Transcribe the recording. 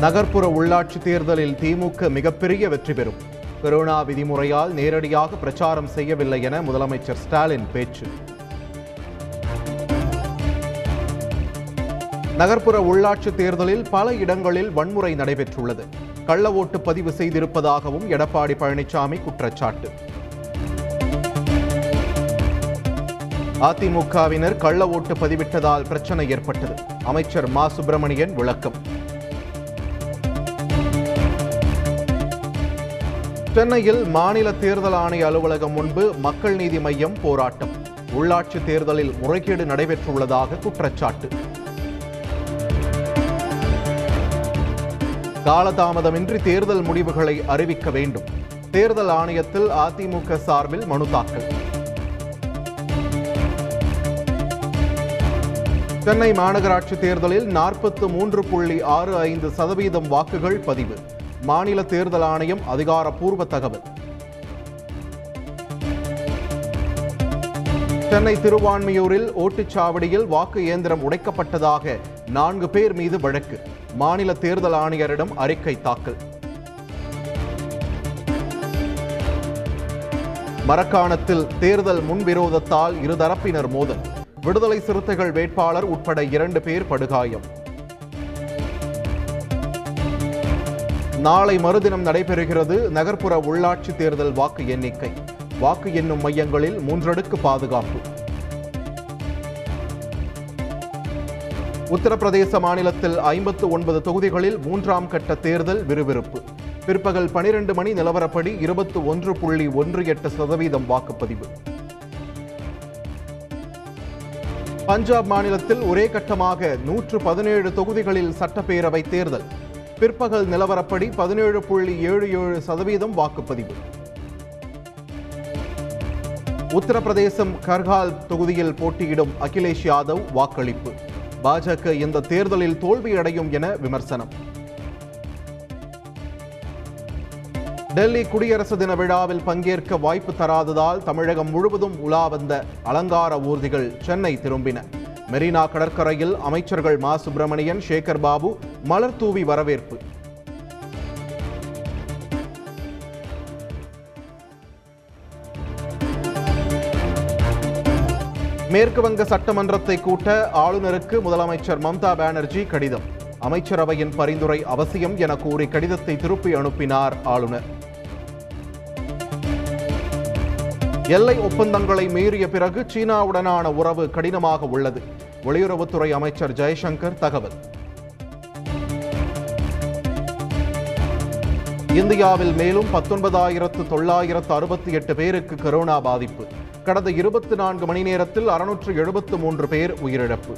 நகர்ப்புற உள்ளாட்சி தேர்தலில் திமுக மிகப்பெரிய வெற்றி பெறும். கொரோனா விதிமுறையால் நேரடியாக பிரச்சாரம் செய்யவில்லை என முதலமைச்சர் ஸ்டாலின் பேச்சு. நகர்ப்புற உள்ளாட்சி தேர்தலில் பல இடங்களில் வன்முறை நடைபெற்றுள்ளது. கள்ள ஓட்டு பதிவு செய்திருப்பதாகவும் எடப்பாடி பழனிசாமி குற்றச்சாட்டு. அதிமுகவினர் கள்ள ஓட்டு பதிவிட்டதால் பிரச்சனை ஏற்பட்டது. அமைச்சர் மா. சுப்பிரமணியன் விளக்கம். சென்னையில் மாநில தேர்தல் ஆணைய அலுவலகம் முன்பு மக்கள் நீதி மையம் போராட்டம். உள்ளாட்சி தேர்தலில் முறைகேடு நடைபெற்றுள்ளதாக குற்றச்சாட்டு. காலதாமதமின்றி தேர்தல் முடிவுகளை அறிவிக்க வேண்டும். தேர்தல் ஆணையத்தில் அதிமுக சார்பில் மனு தாக்கல். சென்னை மாநகராட்சி தேர்தலில் நாற்பத்து மூன்று புள்ளி ஆறு ஐந்து சதவீதம் வாக்குகள் பதிவு. மாநில தேர்தல் ஆணையம் அதிகாரப்பூர்வ தகவல். சென்னை திருவான்மியூரில் ஓட்டுச்சாவடியில் வாக்கு இயந்திரம் உடைக்கப்பட்டதாக நான்கு பேர் மீது வழக்கு. மாநில தேர்தல் ஆணையரிடம் அறிக்கை தாக்கல். மரக்காணத்தில் தேர்தல் முன்விரோதத்தால் இருதரப்பினர் மோதல். விடுதலை சிறுத்தைகள் வேட்பாளர் உட்பட இரண்டு பேர் படுகாயம். நாளை மறுதினம் நடைபெறுகிறது நகர்ப்புற உள்ளாட்சி தேர்தல் வாக்கு எண்ணிக்கை. வாக்கு எண்ணும் மையங்களில் மூன்றடுக்கு பாதுகாப்பு. உத்தரப்பிரதேச மாநிலத்தில் ஐம்பத்து ஒன்பது தொகுதிகளில் மூன்றாம் கட்ட தேர்தல் விறுவிறுப்பு. பிற்பகல் பனிரெண்டு மணி நிலவரப்படி இருபத்து ஒன்று புள்ளி ஒன்று எட்டு சதவீதம் வாக்குப்பதிவு. பஞ்சாப் மாநிலத்தில் ஒரே கட்டமாக நூற்று பதினேழு தொகுதிகளில் சட்டப்பேரவை தேர்தல். பிற்பகல் நிலவரப்படி பதினேழு புள்ளி ஏழு ஏழு சதவீதம் வாக்குப்பதிவு. உத்தரப்பிரதேசம் கர்கால் தொகுதியில் போட்டியிடும் அகிலேஷ் யாதவ் வாக்களிப்பு. பாஜக இந்த தேர்தலில் தோல்வியடையும் என விமர்சனம். டெல்லி குடியரசு தின விழாவில் பங்கேற்க வாய்ப்பு தராததால் தமிழகம் முழுவதும் உலா வந்த அலங்கார ஊர்திகள் சென்னை திரும்பின. மெரினா கடற்கரையில் அமைச்சர்கள் மா. சுப்பிரமணியன் சேகர் பாபு மலர் தூவி வரவேற்பு. மேற்கு வங்க சட்டமன்றத்தை கூட்ட ஆளுநருக்கு முதலமைச்சர் மம்தா பானர்ஜி கடிதம். அமைச்சரவையின் பரிந்துரை அவசியம் என கூறி கடிதத்தை திருப்பி அனுப்பினார் ஆளுநர். எல்லை ஒப்பந்தங்களை மீறிய பிறகு சீனாவுடனான உறவு கடினமாக உள்ளது. வெளியுறவுத்துறை அமைச்சர் ஜெய்சங்கர் தகவல். இந்தியாவில் மேலும் பத்தொன்பதாயிரத்து தொள்ளாயிரத்து அறுபத்தி எட்டு பேருக்கு கரோனா பாதிப்பு. கடந்த இருபத்தி நான்கு மணி நேரத்தில் அறுநூற்று எழுபத்து மூன்று பேர் உயிரிழப்பு.